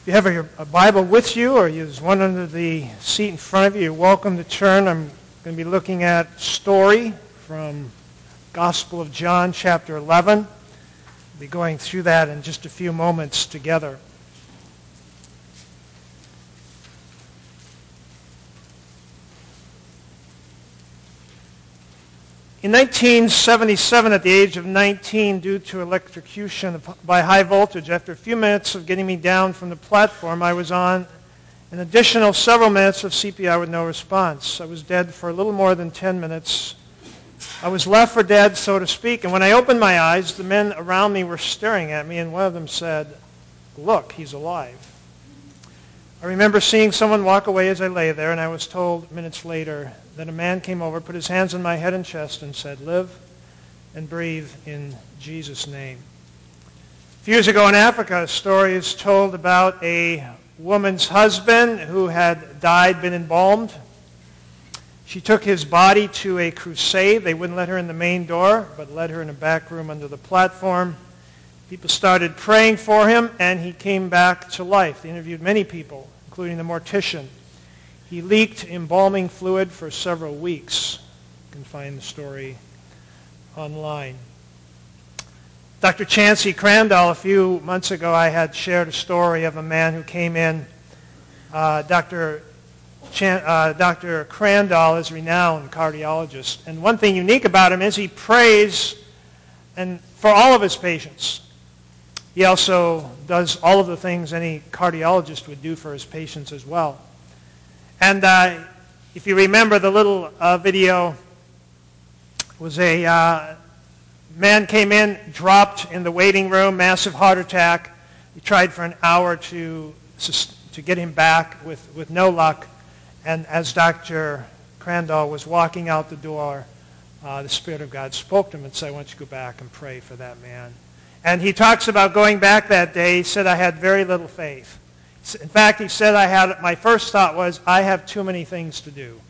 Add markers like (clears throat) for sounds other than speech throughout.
If you have a, a Bible with you or there's one under the seat in front of you, you're welcome to turn. I'm going to be looking at story from Gospel of John, chapter 11. We'll be going through that in just a few moments together. In 1977, at the age of 19, due to electrocution by high voltage, after a few minutes of getting me down from the platform, I was on an additional several minutes of CPR with no response. I was dead for a little more than 10 minutes. I was left for dead, so to speak, and when I opened my eyes, the men around me were staring at me, and one of them said, look, he's alive. I remember seeing someone walk away as I lay there, and I was told minutes later that a man came over, put his hands on my head and chest, and said, Live and breathe in Jesus' name. A few years ago in Africa, a story is told about a woman's husband who had died, been embalmed. She took his body to a crusade. They wouldn't let her in the main door, but led her in a back room under the platform. People started praying for him, and he came back to life. They interviewed many people, including the mortician. He leaked embalming fluid for several weeks. You can find the story online. Dr. Chauncey Crandall, a few months ago, I had shared a story of a man who came in. Uh, Dr. Chan, uh, Dr. Crandall is a renowned cardiologist. And one thing unique about him is he prays and for all of his patients. He also does all of the things any cardiologist would do for his patients as well. And uh, if you remember the little uh, video, was a uh, man came in, dropped in the waiting room, massive heart attack. He tried for an hour to to get him back with, with no luck. And as Dr. Crandall was walking out the door, uh, the Spirit of God spoke to him and said, I want you to go back and pray for that man. And he talks about going back that day. He said, I had very little faith. In fact, he said, I had, my first thought was, I have too many things to do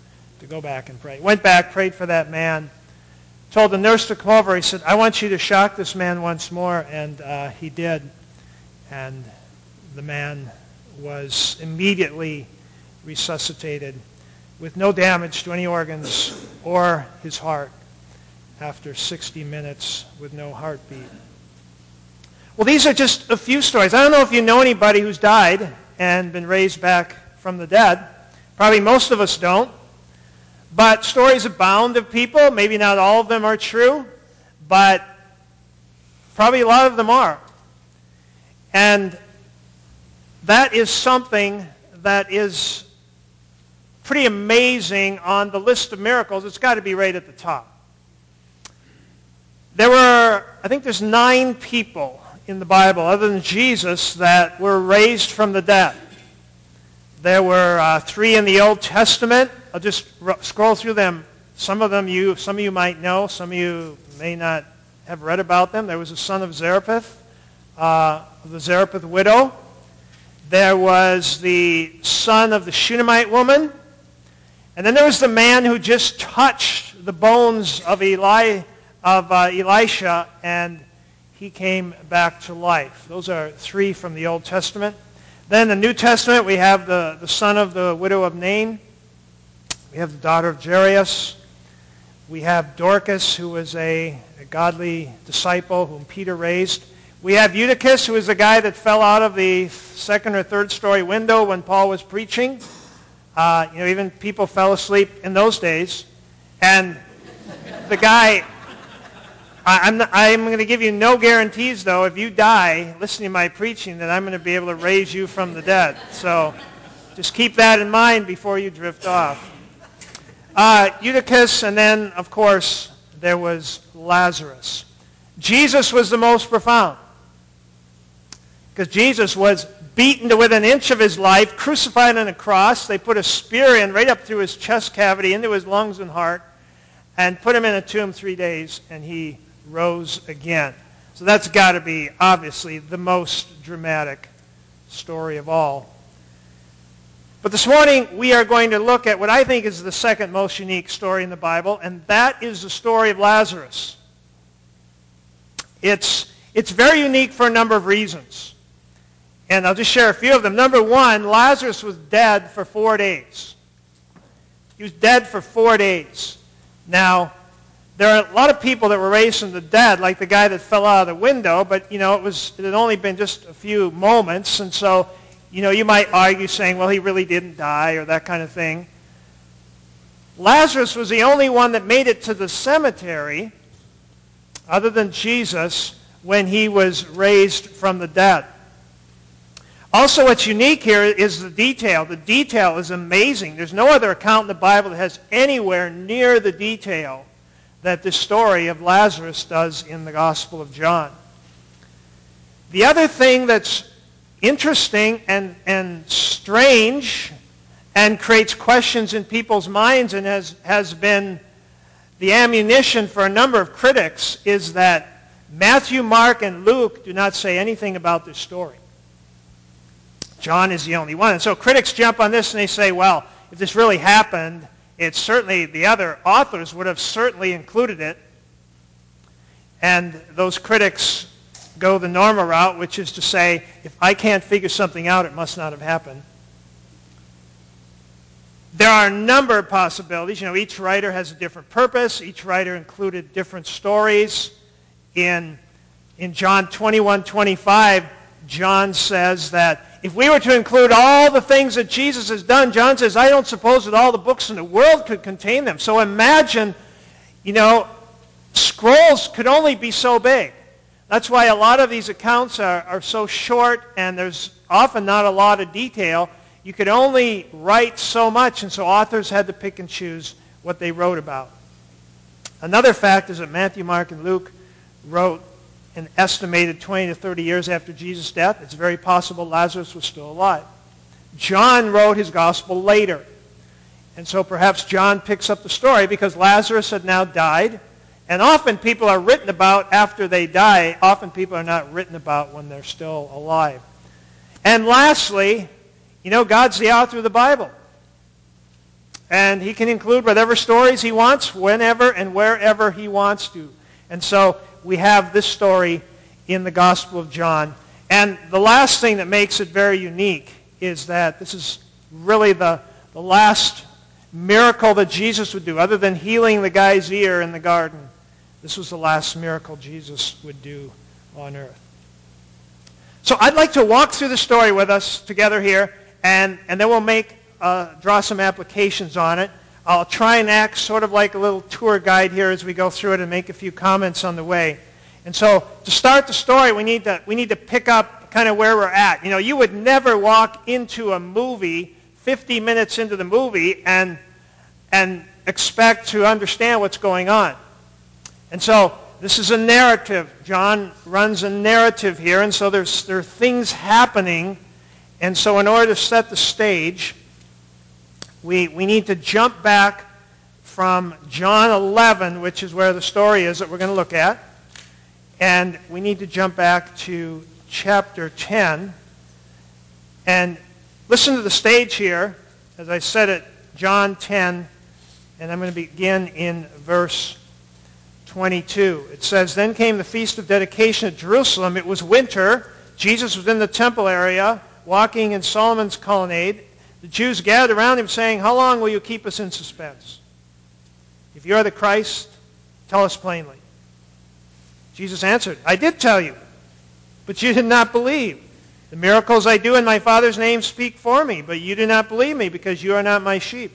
to go back and pray. Went back, prayed for that man, told the nurse to come over. He said, I want you to shock this man once more. And uh, he did. And the man was immediately resuscitated with no damage to any organs or his heart after 60 minutes with no heartbeat. Well, these are just a few stories. I don't know if you know anybody who's died and been raised back from the dead. Probably most of us don't. But stories abound of people. Maybe not all of them are true, but probably a lot of them are. And that is something that is pretty amazing on the list of miracles. It's got to be right at the top. There were, I think there's nine people in the Bible other than Jesus that were raised from the dead. There were uh, three in the Old Testament. I'll just r- scroll through them. Some of them you, some of you might know. Some of you may not have read about them. There was a son of Zarephath, uh, the Zarephath widow. There was the son of the Shunammite woman. And then there was the man who just touched the bones of Eli, of uh, Elisha and he came back to life. Those are three from the Old Testament. Then the New Testament, we have the, the son of the widow of Nain. We have the daughter of Jairus. We have Dorcas, who was a, a godly disciple whom Peter raised. We have Eutychus, who was the guy that fell out of the second or third story window when Paul was preaching. Uh, you know, even people fell asleep in those days. And the guy I'm, I'm going to give you no guarantees, though. If you die listening to my preaching, that I'm going to be able to raise you from the dead. So just keep that in mind before you drift off. Uh, Eutychus, and then, of course, there was Lazarus. Jesus was the most profound. Because Jesus was beaten to within an inch of his life, crucified on a cross. They put a spear in right up through his chest cavity, into his lungs and heart, and put him in a tomb three days, and he rose again. So that's got to be, obviously, the most dramatic story of all. But this morning, we are going to look at what I think is the second most unique story in the Bible, and that is the story of Lazarus. It's, it's very unique for a number of reasons. And I'll just share a few of them. Number one, Lazarus was dead for four days. He was dead for four days. Now, there are a lot of people that were raised from the dead, like the guy that fell out of the window, but, you know, it, was, it had only been just a few moments, and so, you know, you might argue saying, well, he really didn't die or that kind of thing. Lazarus was the only one that made it to the cemetery, other than Jesus, when he was raised from the dead. Also, what's unique here is the detail. The detail is amazing. There's no other account in the Bible that has anywhere near the detail that the story of Lazarus does in the Gospel of John. The other thing that's interesting and, and strange and creates questions in people's minds and has, has been the ammunition for a number of critics is that Matthew, Mark, and Luke do not say anything about this story. John is the only one. And so critics jump on this and they say, well, if this really happened, it's certainly, the other authors would have certainly included it. And those critics go the normal route, which is to say, if I can't figure something out, it must not have happened. There are a number of possibilities. You know, each writer has a different purpose. Each writer included different stories. In, in John 21, 25, John says that if we were to include all the things that Jesus has done, John says, I don't suppose that all the books in the world could contain them. So imagine, you know, scrolls could only be so big. That's why a lot of these accounts are, are so short and there's often not a lot of detail. You could only write so much, and so authors had to pick and choose what they wrote about. Another fact is that Matthew, Mark, and Luke wrote an estimated 20 to 30 years after Jesus' death. It's very possible Lazarus was still alive. John wrote his gospel later. And so perhaps John picks up the story because Lazarus had now died. And often people are written about after they die. Often people are not written about when they're still alive. And lastly, you know, God's the author of the Bible. And he can include whatever stories he wants, whenever and wherever he wants to. And so we have this story in the Gospel of John. And the last thing that makes it very unique is that this is really the, the last miracle that Jesus would do, other than healing the guy's ear in the garden. This was the last miracle Jesus would do on earth. So I'd like to walk through the story with us together here, and, and then we'll make uh, draw some applications on it. I'll try and act sort of like a little tour guide here as we go through it and make a few comments on the way. And so to start the story, we need to, we need to pick up kind of where we're at. You know, you would never walk into a movie 50 minutes into the movie and, and expect to understand what's going on. And so this is a narrative. John runs a narrative here, and so there's, there are things happening. And so in order to set the stage, we, we need to jump back from John 11, which is where the story is that we're going to look at, and we need to jump back to chapter 10. And listen to the stage here. As I said it, John 10, and I'm going to begin in verse 22. It says, Then came the feast of dedication at Jerusalem. It was winter. Jesus was in the temple area, walking in Solomon's colonnade. The Jews gathered around him saying, How long will you keep us in suspense? If you are the Christ, tell us plainly. Jesus answered, I did tell you, but you did not believe. The miracles I do in my Father's name speak for me, but you do not believe me because you are not my sheep.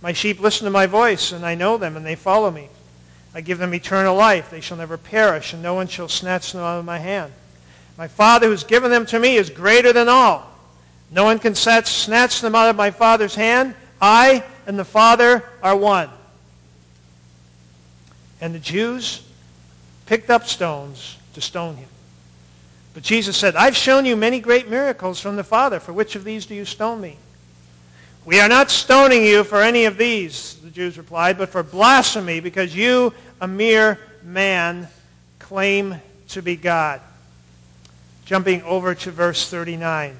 My sheep listen to my voice, and I know them, and they follow me. I give them eternal life. They shall never perish, and no one shall snatch them out of my hand. My Father who has given them to me is greater than all no one can snatch them out of my Father's hand. I and the Father are one. And the Jews picked up stones to stone him. But Jesus said, I've shown you many great miracles from the Father. For which of these do you stone me? We are not stoning you for any of these, the Jews replied, but for blasphemy, because you, a mere man, claim to be God. Jumping over to verse 39.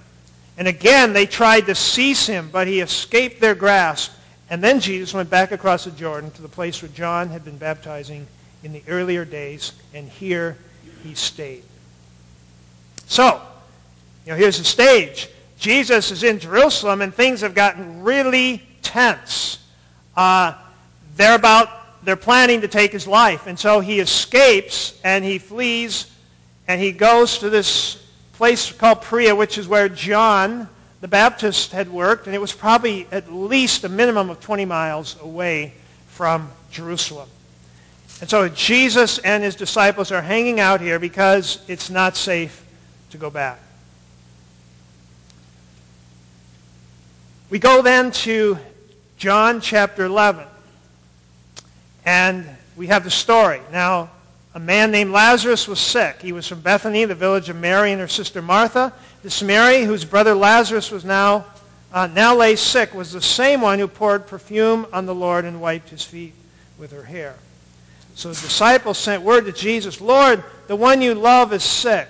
And again, they tried to seize him, but he escaped their grasp. And then Jesus went back across the Jordan to the place where John had been baptizing in the earlier days, and here he stayed. So, You know, here's the stage. Jesus is in Jerusalem, and things have gotten really tense. Uh, they're about, they're planning to take his life, and so he escapes and he flees, and he goes to this place called Perea, which is where John the Baptist had worked, and it was probably at least a minimum of 20 miles away from Jerusalem. And so Jesus and his disciples are hanging out here because it's not safe to go back. We go then to John chapter 11. And we have the story. Now, a man named Lazarus was sick. He was from Bethany, the village of Mary and her sister Martha. This Mary, whose brother Lazarus was now, uh, now lay sick, was the same one who poured perfume on the Lord and wiped his feet with her hair. So the disciples sent word to Jesus, Lord, the one you love is sick.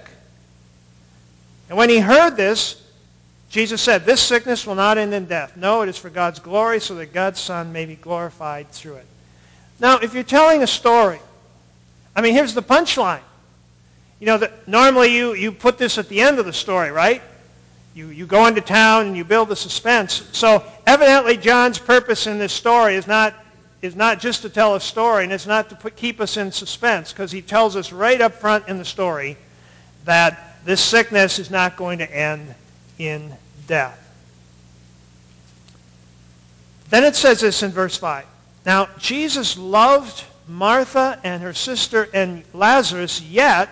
And when he heard this, Jesus said, This sickness will not end in death. No, it is for God's glory, so that God's Son may be glorified through it. Now, if you're telling a story, I mean, here's the punchline. You know, the, normally you, you put this at the end of the story, right? You, you go into town and you build the suspense. So evidently John's purpose in this story is not, is not just to tell a story, and it's not to put, keep us in suspense, because he tells us right up front in the story that this sickness is not going to end in death. Then it says this in verse 5. Now, Jesus loved Martha and her sister and Lazarus, yet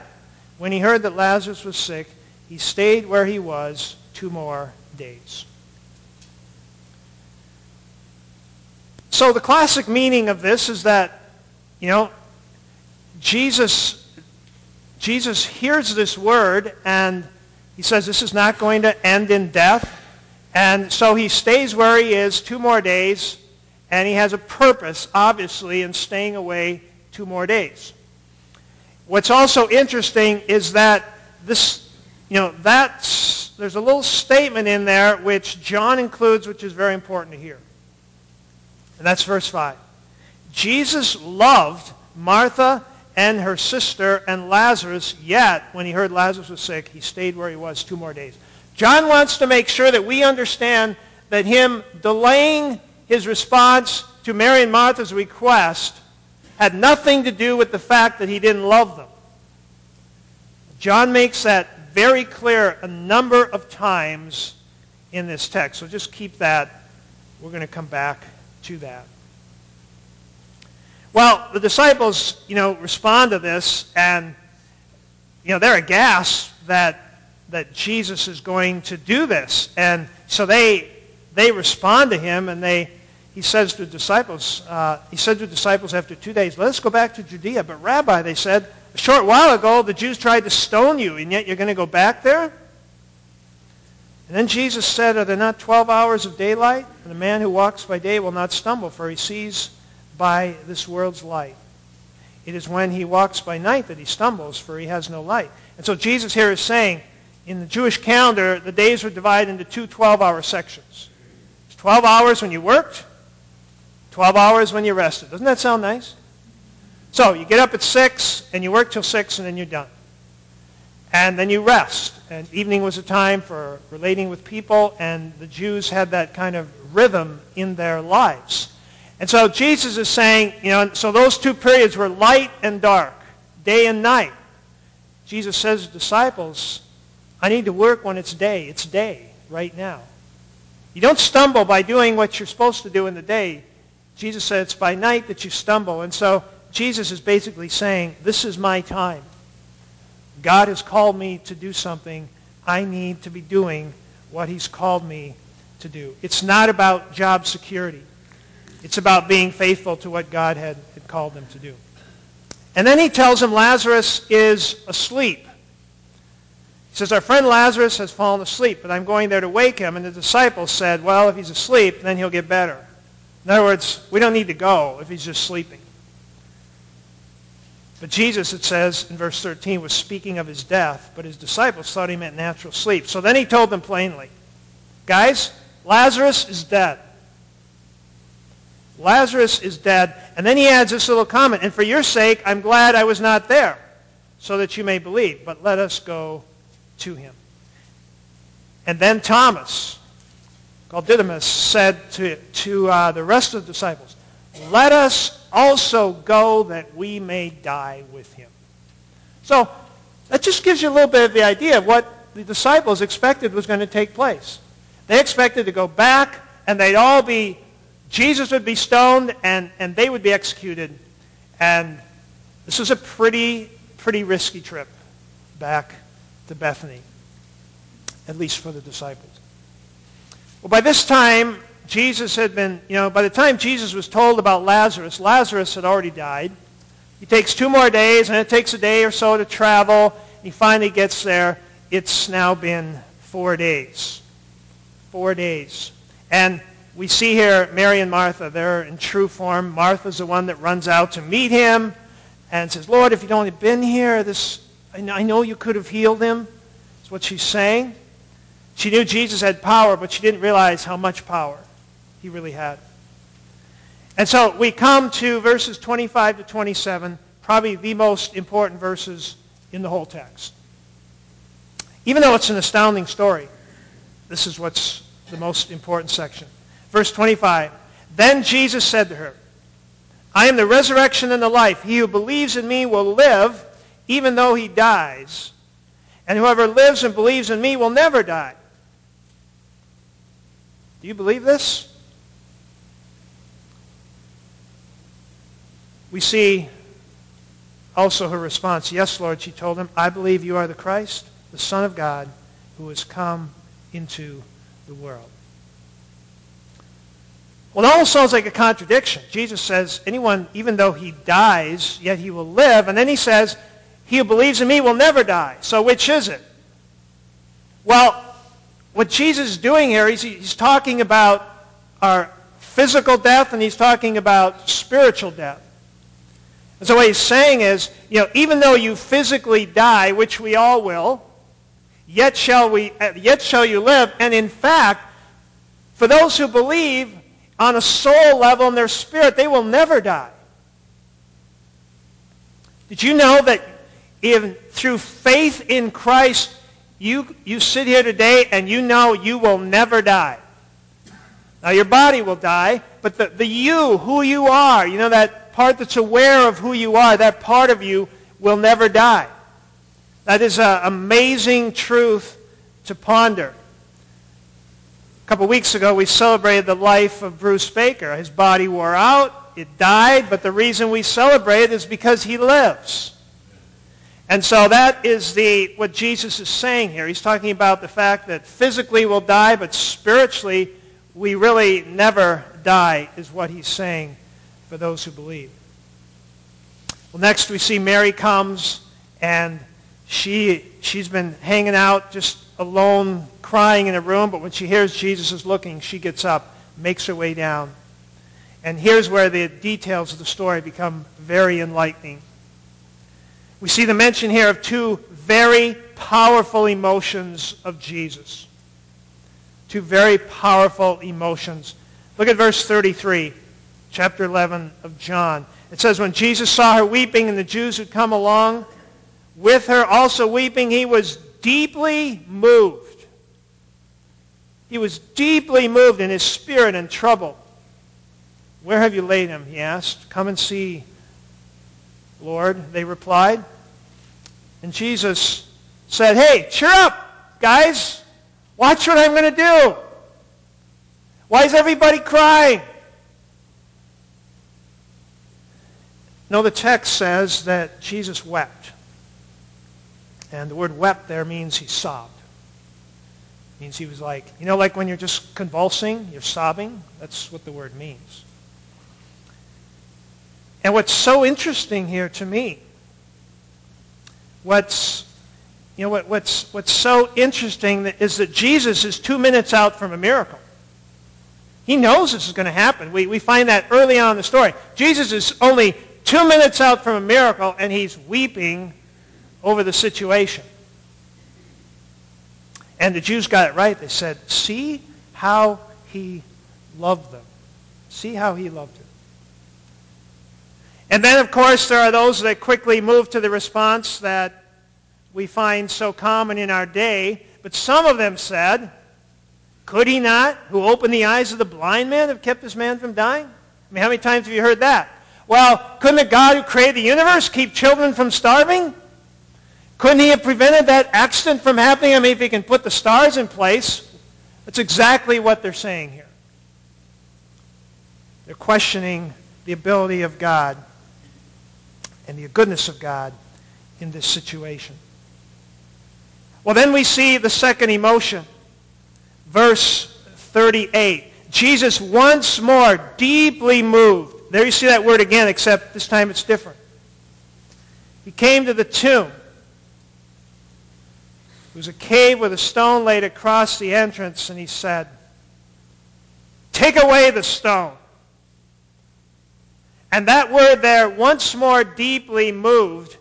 when he heard that Lazarus was sick, he stayed where he was two more days. So the classic meaning of this is that, you know, Jesus, Jesus hears this word and he says this is not going to end in death. And so he stays where he is two more days and he has a purpose, obviously, in staying away two more days. What's also interesting is that this, you know, that's, there's a little statement in there which John includes, which is very important to hear. And that's verse 5. Jesus loved Martha and her sister and Lazarus, yet when he heard Lazarus was sick, he stayed where he was two more days. John wants to make sure that we understand that him delaying his response to Mary and Martha's request had nothing to do with the fact that he didn't love them. John makes that very clear a number of times in this text. So just keep that. We're going to come back to that. Well, the disciples, you know, respond to this and, you know, they're aghast that, that Jesus is going to do this. And so they, they respond to him and they, he says to the disciples, uh, he said to disciples after two days, let us go back to Judea. But Rabbi, they said, a short while ago the Jews tried to stone you, and yet you're going to go back there? And then Jesus said, are there not 12 hours of daylight? And a man who walks by day will not stumble, for he sees by this world's light. It is when he walks by night that he stumbles, for he has no light. And so Jesus here is saying, in the Jewish calendar, the days were divided into two 12-hour sections. It's 12 hours when you worked, 12 hours when you rested. Doesn't that sound nice? So you get up at 6 and you work till 6 and then you're done. And then you rest. And evening was a time for relating with people, and the Jews had that kind of rhythm in their lives. And so Jesus is saying, you know, so those two periods were light and dark, day and night. Jesus says to disciples, I need to work when it's day. It's day right now. You don't stumble by doing what you're supposed to do in the day. Jesus said it's by night that you stumble. And so Jesus is basically saying, this is my time. God has called me to do something. I need to be doing what he's called me to do. It's not about job security. It's about being faithful to what God had, had called them to do. And then he tells him Lazarus is asleep. He says, our friend Lazarus has fallen asleep, but I'm going there to wake him. And the disciples said, well, if he's asleep, then he'll get better. In other words, we don't need to go if he's just sleeping. But Jesus, it says in verse 13, was speaking of his death, but his disciples thought he meant natural sleep. So then he told them plainly, guys, Lazarus is dead. Lazarus is dead. And then he adds this little comment, and for your sake, I'm glad I was not there, so that you may believe. But let us go to him. And then Thomas, called Didymus, said to, to uh, the rest of the disciples, let us also go that we may die with him. So that just gives you a little bit of the idea of what the disciples expected was going to take place. They expected to go back and they'd all be, Jesus would be stoned and, and they would be executed. And this was a pretty, pretty risky trip back to Bethany, at least for the disciples. Well, by this time, Jesus had been, you know, by the time Jesus was told about Lazarus, Lazarus had already died. He takes two more days, and it takes a day or so to travel. He finally gets there. It's now been four days. Four days. And we see here Mary and Martha. They're in true form. Martha's the one that runs out to meet him and says, Lord, if you'd only been here, this, I know you could have healed him. That's what she's saying. She knew Jesus had power, but she didn't realize how much power he really had. And so we come to verses 25 to 27, probably the most important verses in the whole text. Even though it's an astounding story, this is what's the most important section. Verse 25, Then Jesus said to her, I am the resurrection and the life. He who believes in me will live even though he dies. And whoever lives and believes in me will never die. Do you believe this? We see also her response, Yes, Lord, she told him, I believe you are the Christ, the Son of God, who has come into the world. Well, it almost sounds like a contradiction. Jesus says, anyone, even though he dies, yet he will live. And then he says, he who believes in me will never die. So which is it? Well, what Jesus is doing here, he's, he's talking about our physical death and he's talking about spiritual death. And so what he's saying is, you know, even though you physically die, which we all will, yet shall we, uh, yet shall you live. And in fact, for those who believe on a soul level in their spirit, they will never die. Did you know that if through faith in Christ, you, you sit here today and you know you will never die? Now your body will die, but the, the you, who you are, you know that part that's aware of who you are, that part of you will never die. That is an amazing truth to ponder. A couple weeks ago, we celebrated the life of Bruce Baker. His body wore out. It died, but the reason we celebrate it is because he lives. And so that is the what Jesus is saying here. He's talking about the fact that physically we'll die, but spiritually we really never die, is what he's saying for those who believe. Well, next we see Mary comes, and she, she's been hanging out just alone, crying in a room, but when she hears Jesus is looking, she gets up, makes her way down. And here's where the details of the story become very enlightening. We see the mention here of two very powerful emotions of Jesus. Two very powerful emotions. Look at verse 33 chapter 11 of John. It says, when Jesus saw her weeping and the Jews who come along with her also weeping, he was deeply moved. He was deeply moved in his spirit and troubled. Where have you laid him? He asked. Come and see, Lord, they replied. And Jesus said, Hey, cheer up, guys. Watch what I'm going to do. Why is everybody crying? No, the text says that Jesus wept. And the word wept there means he sobbed. It means he was like, you know, like when you're just convulsing, you're sobbing? That's what the word means. And what's so interesting here to me, what's, you know, what, what's, what's so interesting is that Jesus is two minutes out from a miracle. He knows this is going to happen. We, we find that early on in the story. Jesus is only two minutes out from a miracle, and he's weeping over the situation. And the Jews got it right. They said, see how he loved them. See how he loved them. And then, of course, there are those that quickly move to the response that we find so common in our day. But some of them said, Could he not, who opened the eyes of the blind man, have kept this man from dying? I mean, how many times have you heard that? Well, couldn't the God who created the universe keep children from starving? Couldn't he have prevented that accident from happening? I mean, if he can put the stars in place, that's exactly what they're saying here. They're questioning the ability of God and the goodness of God in this situation. Well, then we see the second emotion. Verse 38. Jesus once more deeply moved. There you see that word again, except this time it's different. He came to the tomb. It was a cave with a stone laid across the entrance, and he said, Take away the stone. And that word there, once more deeply moved,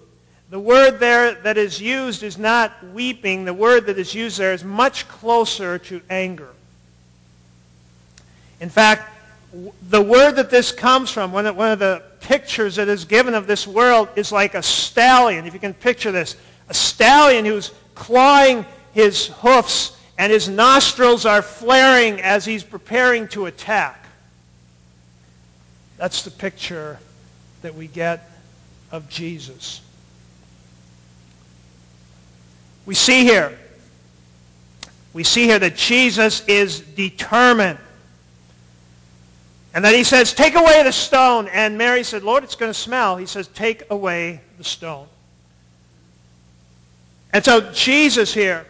the word there that is used is not weeping. The word that is used there is much closer to anger. In fact, the word that this comes from, one of, the pictures that is given of this world is like a stallion. If you can picture this, a stallion who's clawing his hoofs and his nostrils are flaring as he's preparing to attack. That's the picture that we get of Jesus. We see here, we see here that Jesus is determined. And that he says, take away the stone. And Mary said, Lord, it's going to smell. He says, take away the stone. And so Jesus here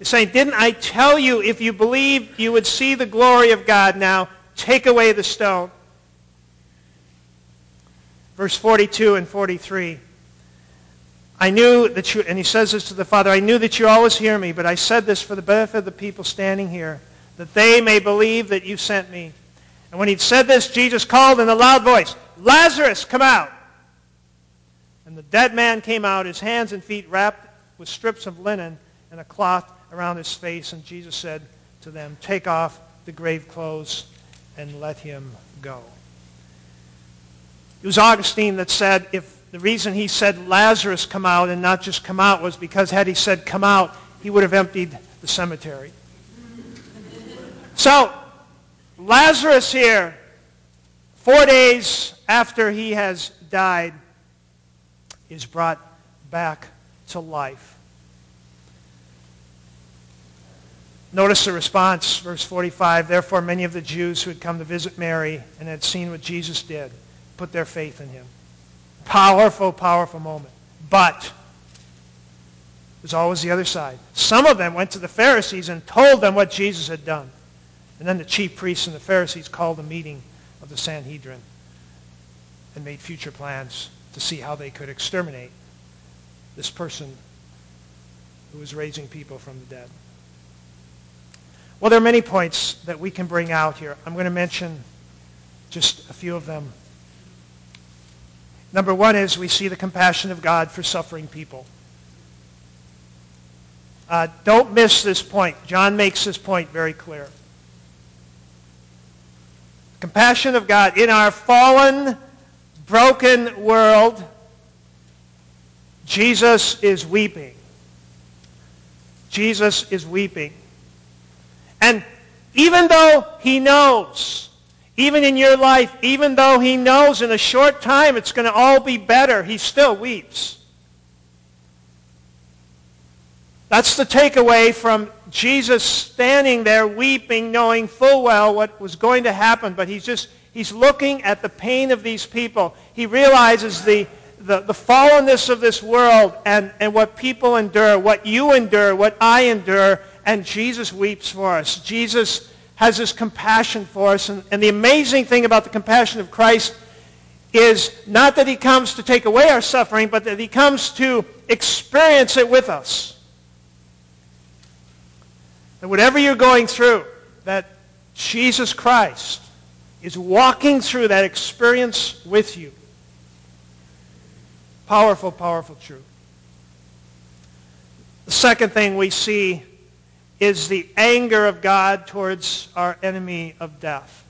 is saying, didn't I tell you if you believe you would see the glory of God now, take away the stone. Verse 42 and 43. I knew that you, and he says this to the Father, I knew that you always hear me, but I said this for the benefit of the people standing here, that they may believe that you sent me. And when he'd said this, Jesus called in a loud voice, Lazarus, come out. And the dead man came out, his hands and feet wrapped with strips of linen and a cloth around his face. And Jesus said to them, Take off the grave clothes and let him go. It was Augustine that said if the reason he said Lazarus come out and not just come out was because had he said come out, he would have emptied the cemetery. So, Lazarus here, four days after he has died, is brought back to life. Notice the response, verse 45. Therefore, many of the Jews who had come to visit Mary and had seen what Jesus did put their faith in him. Powerful, powerful moment. But there's always the other side. Some of them went to the Pharisees and told them what Jesus had done. And then the chief priests and the Pharisees called a meeting of the Sanhedrin and made future plans to see how they could exterminate this person who was raising people from the dead. Well, there are many points that we can bring out here. I'm going to mention just a few of them. Number one is we see the compassion of God for suffering people. Uh, don't miss this point. John makes this point very clear. Compassion of God in our fallen, broken world Jesus is weeping. Jesus is weeping. And even though he knows, even in your life, even though he knows in a short time it's going to all be better, he still weeps. That's the takeaway from Jesus standing there weeping, knowing full well what was going to happen, but he's just, he's looking at the pain of these people. He realizes the, the, the fallenness of this world and, and what people endure, what you endure, what I endure, and Jesus weeps for us. Jesus has this compassion for us. And, and the amazing thing about the compassion of Christ is not that he comes to take away our suffering, but that he comes to experience it with us. That whatever you're going through, that Jesus Christ is walking through that experience with you. Powerful, powerful truth. The second thing we see is the anger of God towards our enemy of death.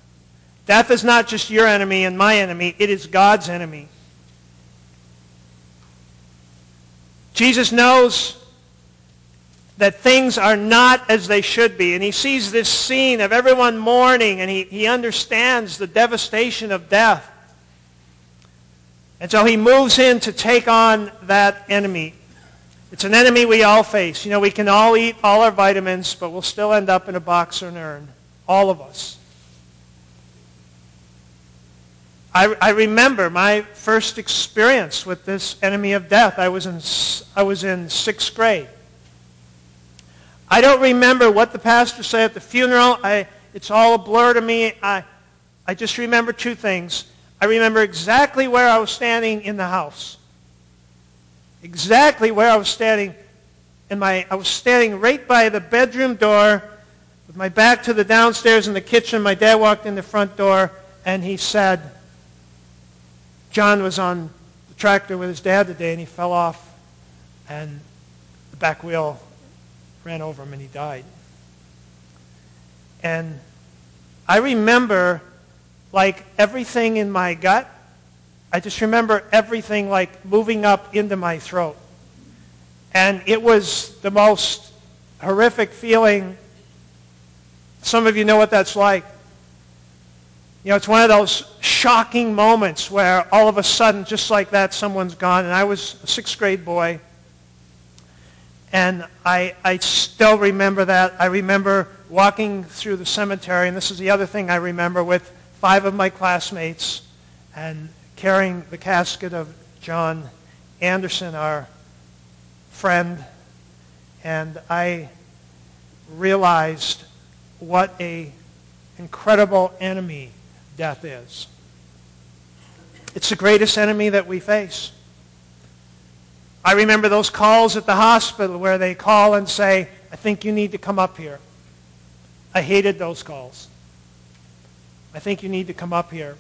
Death is not just your enemy and my enemy. It is God's enemy. Jesus knows that things are not as they should be. And he sees this scene of everyone mourning, and he, he understands the devastation of death. And so he moves in to take on that enemy. It's an enemy we all face. You know, we can all eat all our vitamins, but we'll still end up in a box or an urn. All of us. I, I remember my first experience with this enemy of death. I was in, I was in sixth grade. I don't remember what the pastor said at the funeral. I, it's all a blur to me. I, I just remember two things. I remember exactly where I was standing in the house. Exactly where I was standing. In my, I was standing right by the bedroom door with my back to the downstairs in the kitchen. My dad walked in the front door and he said, John was on the tractor with his dad today and he fell off and the back wheel ran over him and he died. And I remember like everything in my gut. I just remember everything like moving up into my throat. And it was the most horrific feeling. Some of you know what that's like. You know, it's one of those shocking moments where all of a sudden, just like that, someone's gone. And I was a sixth grade boy. And I, I still remember that. I remember walking through the cemetery, and this is the other thing I remember, with five of my classmates and carrying the casket of John Anderson, our friend. And I realized what a incredible enemy death is. It's the greatest enemy that we face. I remember those calls at the hospital where they call and say, I think you need to come up here. I hated those calls. I think you need to come up here.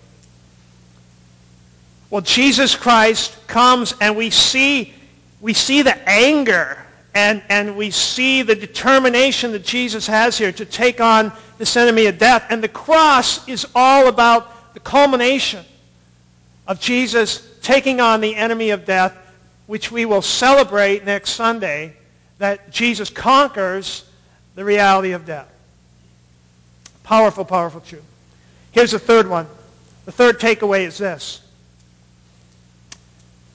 Well, Jesus Christ comes and we see, we see the anger and, and we see the determination that Jesus has here to take on this enemy of death. And the cross is all about the culmination of Jesus taking on the enemy of death which we will celebrate next Sunday, that Jesus conquers the reality of death. Powerful, powerful truth. Here's the third one. The third takeaway is this.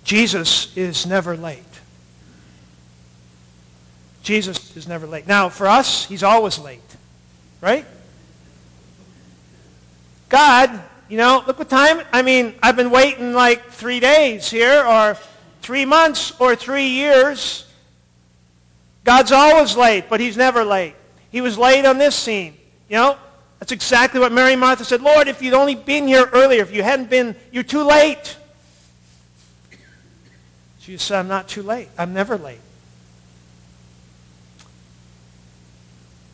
Jesus is never late. Jesus is never late. Now, for us, he's always late. Right? God, you know, look what time. I mean, I've been waiting like three days here or three months or three years. God's always late, but he's never late. He was late on this scene. You know, that's exactly what Mary Martha said. Lord, if you'd only been here earlier, if you hadn't been, you're too late. She said, I'm not too late. I'm never late.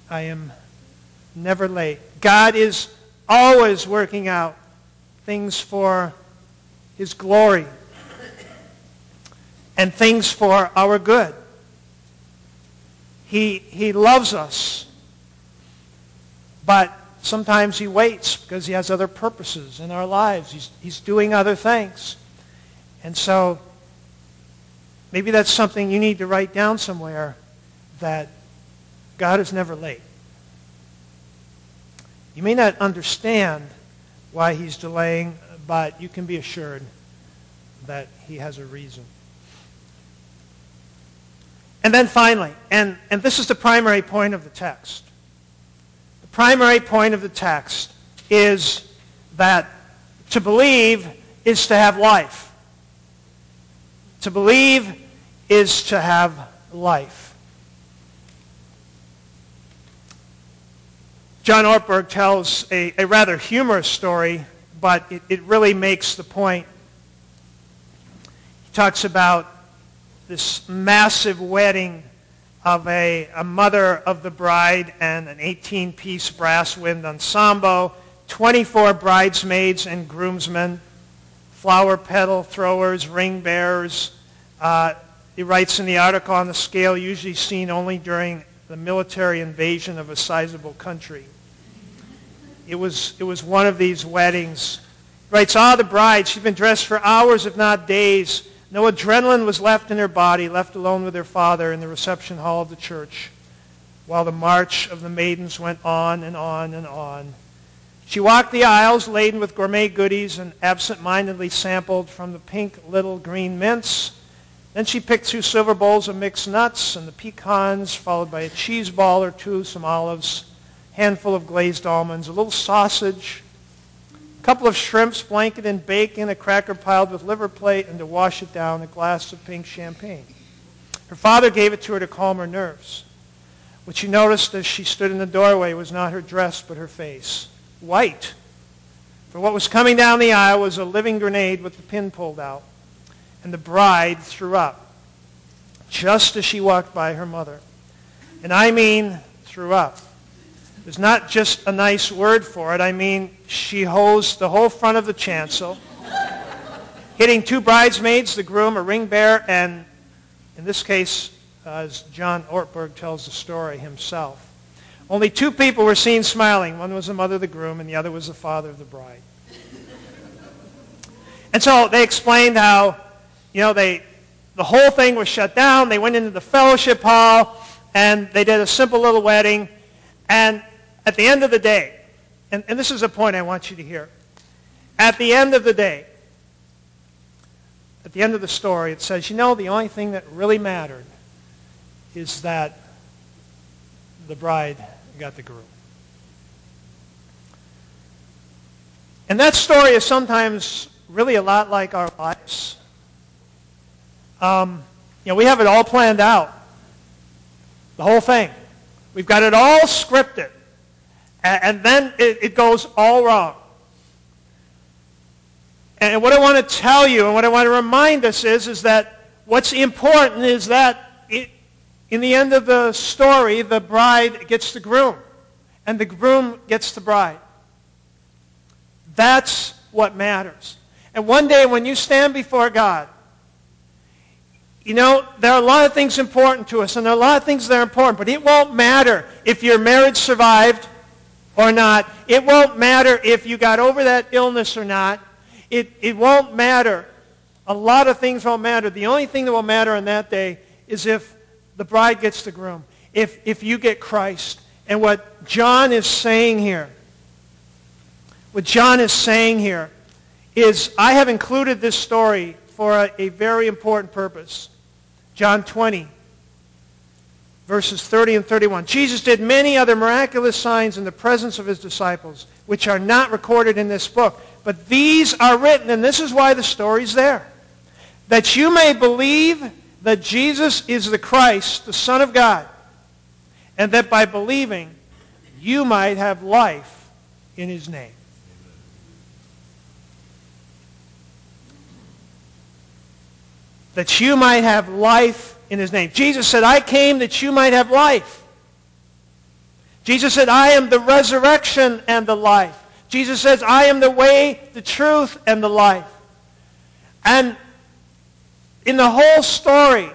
I am never late. God is always working out things for his glory and things for our good. He, he loves us, but sometimes he waits because he has other purposes in our lives. He's, he's doing other things. And so maybe that's something you need to write down somewhere that God is never late. You may not understand why he's delaying, but you can be assured that he has a reason. And then finally, and, and this is the primary point of the text. The primary point of the text is that to believe is to have life. To believe is to have life. John Ortberg tells a, a rather humorous story, but it, it really makes the point. He talks about this massive wedding of a, a mother of the bride and an 18-piece brass wind ensemble, 24 bridesmaids and groomsmen, flower petal throwers, ring bearers. Uh, he writes in the article on the scale usually seen only during the military invasion of a sizable country. It was, it was one of these weddings. He writes, ah, the bride, she'd been dressed for hours, if not days, no adrenaline was left in her body, left alone with her father in the reception hall of the church. while the march of the maidens went on and on and on. She walked the aisles laden with gourmet goodies and absent-mindedly sampled from the pink little green mints. Then she picked two silver bowls of mixed nuts and the pecans, followed by a cheese ball or two, some olives, a handful of glazed almonds, a little sausage, a couple of shrimps blanketed in bacon, a cracker piled with liver plate, and to wash it down, a glass of pink champagne. Her father gave it to her to calm her nerves. What she noticed as she stood in the doorway was not her dress, but her face. White. For what was coming down the aisle was a living grenade with the pin pulled out. And the bride threw up, just as she walked by her mother. And I mean threw up. There's not just a nice word for it. I mean, she hosed the whole front of the chancel, hitting two bridesmaids, the groom, a ring bearer, and in this case, as John Ortberg tells the story himself. Only two people were seen smiling. One was the mother of the groom, and the other was the father of the bride. And so they explained how, you know, they, the whole thing was shut down. They went into the fellowship hall, and they did a simple little wedding. And at the end of the day, and, and this is a point I want you to hear. At the end of the day, at the end of the story, it says, you know, the only thing that really mattered is that the bride got the groom. And that story is sometimes really a lot like our lives. Um, you know, we have it all planned out. The whole thing. We've got it all scripted. And, and then it, it goes all wrong. And what I want to tell you and what I want to remind us is, is that what's important is that it, in the end of the story, the bride gets the groom, and the groom gets the bride. That's what matters. And one day when you stand before God, you know, there are a lot of things important to us, and there are a lot of things that are important, but it won't matter if your marriage survived or not. It won't matter if you got over that illness or not. It, it won't matter. A lot of things won't matter. The only thing that will matter on that day is if the bride gets the groom, if, if you get Christ. And what John is saying here, what John is saying here is I have included this story for a, a very important purpose. John 20, verses 30 and 31. Jesus did many other miraculous signs in the presence of his disciples, which are not recorded in this book. But these are written, and this is why the story's there, that you may believe that Jesus is the Christ, the Son of God, and that by believing you might have life in his name. That you might have life in his name. Jesus said, I came that you might have life. Jesus said, I am the resurrection and the life. Jesus says, I am the way, the truth, and the life. And in the whole story,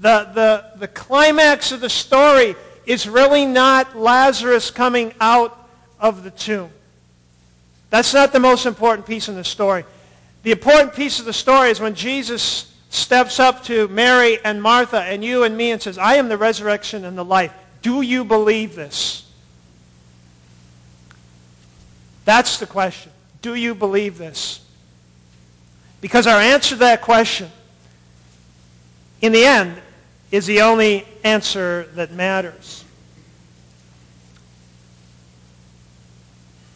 the, the, the climax of the story is really not Lazarus coming out of the tomb. That's not the most important piece in the story. The important piece of the story is when Jesus steps up to Mary and Martha and you and me and says, I am the resurrection and the life. Do you believe this? That's the question. Do you believe this? Because our answer to that question in the end, is the only answer that matters.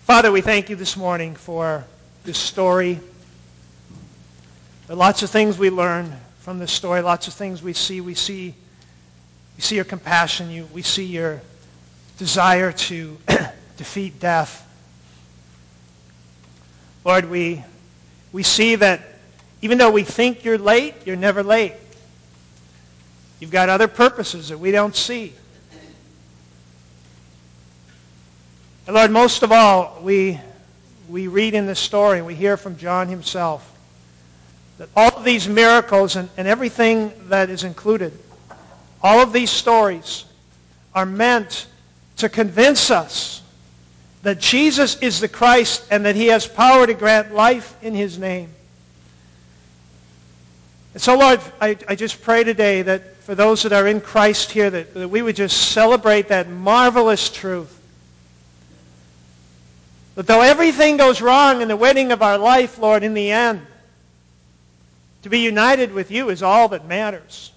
Father, we thank you this morning for this story. Are lots of things we learn from this story, lots of things we see. We see, we see your compassion. You, we see your desire to (clears throat) defeat death. Lord, we, we see that even though we think you're late, you're never late. You've got other purposes that we don't see. And Lord, most of all, we, we read in this story, we hear from John himself, that all of these miracles and, and everything that is included, all of these stories are meant to convince us that Jesus is the Christ and that he has power to grant life in his name. And so, Lord, I, I just pray today that for those that are in Christ here, that, that we would just celebrate that marvelous truth. That though everything goes wrong in the wedding of our life, Lord, in the end, to be united with you is all that matters.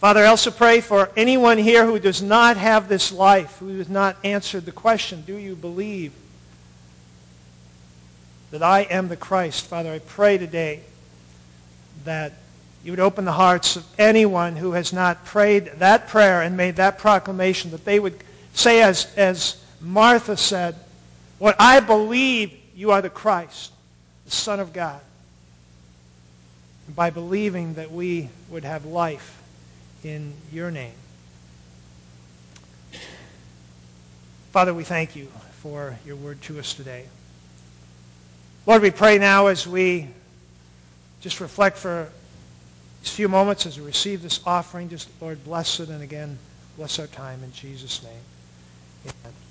Father, I also pray for anyone here who does not have this life, who has not answered the question, do you believe that I am the Christ? Father, I pray today that you would open the hearts of anyone who has not prayed that prayer and made that proclamation, that they would say as, as Martha said, what I believe you are the Christ, the Son of God. By believing that we would have life in your name. Father, we thank you for your word to us today. Lord, we pray now as we just reflect for these few moments as we receive this offering, just, Lord, bless it, and again, bless our time in Jesus' name. Amen.